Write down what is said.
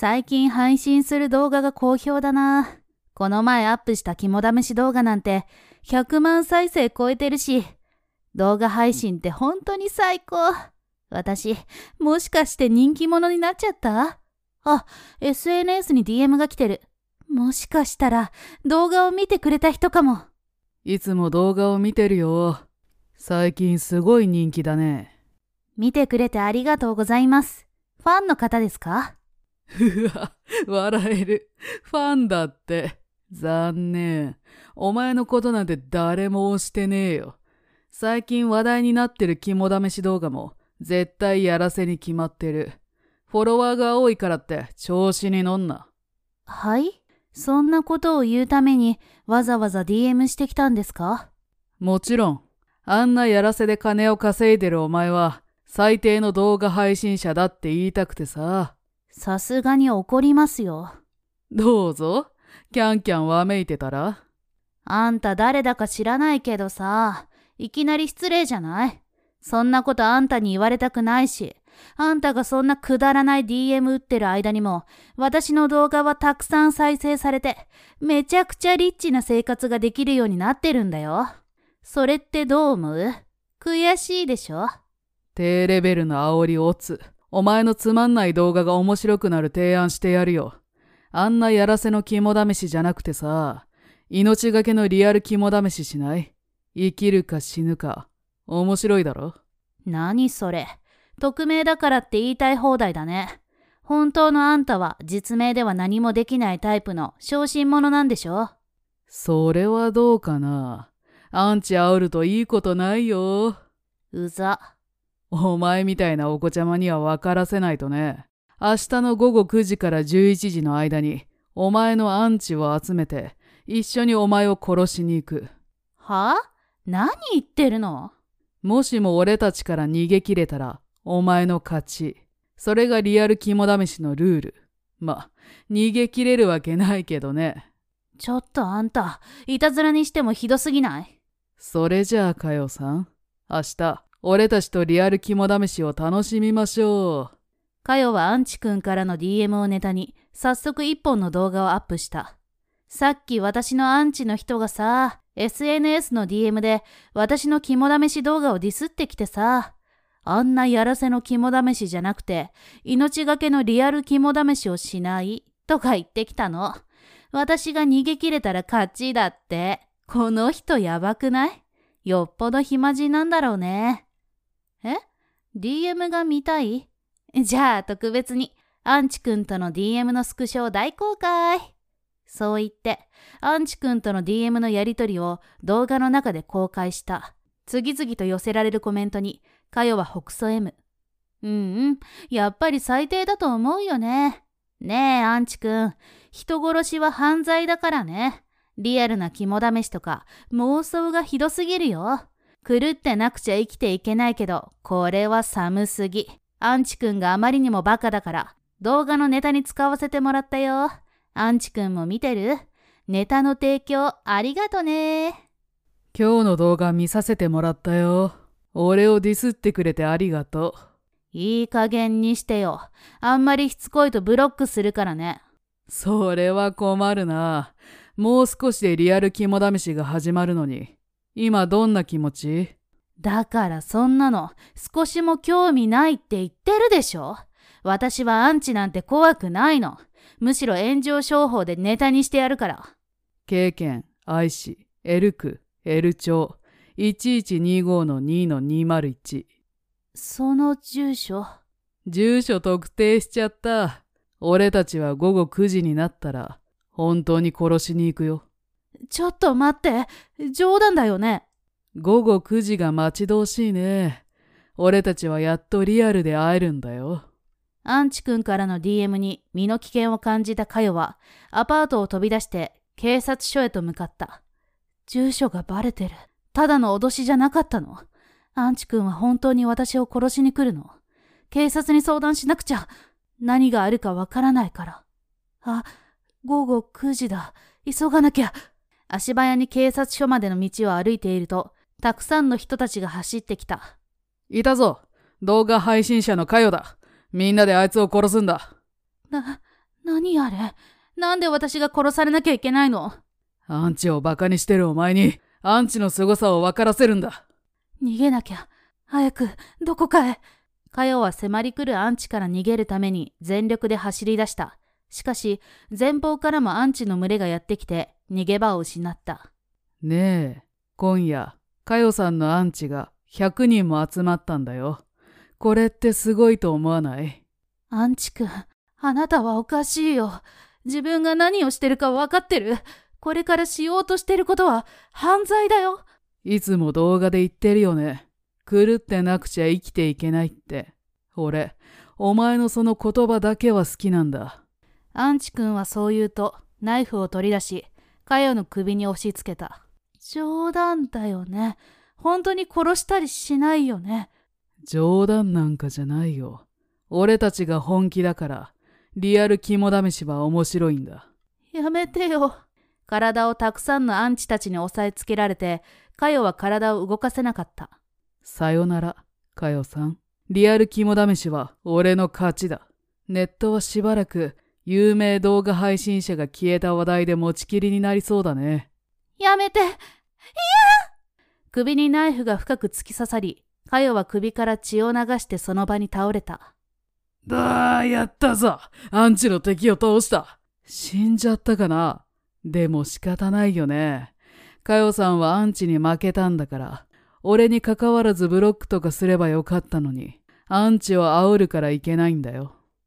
最近配信する動画が好評だな。この前アップした肝試し動画なんて100万再生超えてるし、動画配信って本当に最高。私、もしかして人気者になっちゃった？あ、SNS に DM が来てる。もしかしたら動画を見てくれた人かも。いつも動画を見てるよ。最近すごい人気だね。見てくれてありがとうございます。ファンの方ですか？うわ、笑える。ファンだって。残念。お前のことなんて誰も押してねえよ。最近話題になってる肝試し動画も絶対やらせに決まってる。フォロワーが多いからって調子に乗んな。はい？そんなことを言うためにわざわざ DM してきたんですか？もちろん。あんなやらせで金を稼いでるお前は最低の動画配信者だって言いたくてさ。さすがに怒りますよ。どうぞ。キャンキャンわめいてたらあんた誰だか知らないけどさ、いきなり失礼じゃない？そんなことあんたに言われたくないし、あんたがそんなくだらない DM 打ってる間にも、私の動画はたくさん再生されて、めちゃくちゃリッチな生活ができるようになってるんだよ。それってどう思う？悔しいでしょ？低レベルの煽りオツ。お前のつまんない動画が面白くなる提案してやるよ。あんなやらせの肝試しじゃなくてさ、命がけのリアル肝試ししない？生きるか死ぬか。面白いだろ？何それ。匿名だからって言いたい放題だね。本当のあんたは実名では何もできないタイプの小心者なんでしょ？それはどうかな。アンチ煽るといいことないよ。うざ。お前みたいなお子ちゃまには分からせないとね。明日の午後9時から11時の間に、お前のアンチを集めて、一緒にお前を殺しに行く。は？何言ってるの？もしも俺たちから逃げ切れたら、お前の勝ち。それがリアル肝試しのルール。ま、逃げ切れるわけないけどね。ちょっとあんた、いたずらにしてもひどすぎない？それじゃあ、かよさん。明日、俺たちとリアル肝試しを楽しみましょう。かよはアンチ君からの DM をネタに、早速一本の動画をアップした。さっき私のアンチの人がさ、SNS の DM で私の肝試し動画をディスってきてさ、あんなやらせの肝試しじゃなくて、命がけのリアル肝試しをしないとか言ってきたの。私が逃げ切れたら勝ちだって。この人やばくない？よっぽど暇人なんだろうね。?DM が見たい？じゃあ特別にアンチくんとの DM のスクショを大公開そう言って、アンチくんとの DM のやりとりを動画の中で公開した。次々と寄せられるコメントに、かよは北総 M。うんうん、やっぱり最低だと思うよね。ねえ、アンチくん。人殺しは犯罪だからね。リアルな肝試しとか妄想がひどすぎるよ。狂ってなくちゃ生きていけないけど、これは寒すぎ。アンチくんがあまりにもバカだから、動画のネタに使わせてもらったよ。アンチくんも見てる？ネタの提供ありがとね。今日の動画見させてもらったよ。俺をディスってくれてありがとう。いい加減にしてよ。あんまりしつこいとブロックするからね。それは困るな。もう少しでリアル肝試しが始まるのに。今どんな気持ち？だからそんなの少しも興味ないって言ってるでしょ？私はアンチなんて怖くないの。むしろ炎上商法でネタにしてやるから。経験、愛し、L 区、L 町、1125-2-201。その住所住所特定しちゃった。俺たちは午後9時になったら、本当に殺しに行くよ。ちょっと待って。冗談だよね。午後9時が待ち遠しいね。俺たちはやっとリアルで会えるんだよ。アンチ君からの DM に身の危険を感じたカヨは、アパートを飛び出して警察署へと向かった。住所がバレてる。ただの脅しじゃなかったの。アンチ君は本当に私を殺しに来るの。警察に相談しなくちゃ。何があるかわからないから。あ、午後9時だ。急がなきゃ。足早に警察署までの道を歩いていると、たくさんの人たちが走ってきた。いたぞ動画配信者のカヨだみんなであいつを殺すんだ。な、何あれ？なんで私が殺されなきゃいけないの？アンチをバカにしてるお前に、アンチの凄さを分からせるんだ。逃げなきゃ。早く、どこかへ。カヨは迫り来るアンチから逃げるために全力で走り出した。しかし、前方からもアンチの群れがやってきて、逃げ場を失った。ねえ、今夜、カヨさんのアンチが100人も集まったんだよ。これってすごいと思わない？アンチ君、あなたはおかしいよ。自分が何をしてるか分かってる？これからしようとしてることは犯罪だよ。いつも動画で言ってるよね。狂ってなくちゃ生きていけないって。俺、お前のその言葉だけは好きなんだ。アンチ君はそう言うと、ナイフを取り出し、カヨの首に押し付けた。冗談だよね。本当に殺したりしないよね。冗談なんかじゃないよ。俺たちが本気だから、リアル肝試しは面白いんだ。やめてよ。体をたくさんのアンチたちに押さえつけられて、カヨは体を動かせなかった。さよなら、カヨさん。リアル肝試しは俺の勝ちだ。ネットはしばらく有名動画配信者が消えた話題で持ちきりになりそうだね。やめていや首にナイフが深く突き刺さり、カヨは首から血を流してその場に倒れた。だー、やったぞアンチの敵を倒した死んじゃったかなでも仕方ないよね。カヨさんはアンチに負けたんだから、俺に関わらずブロックとかすればよかったのに、アンチを煽るからいけないんだよ。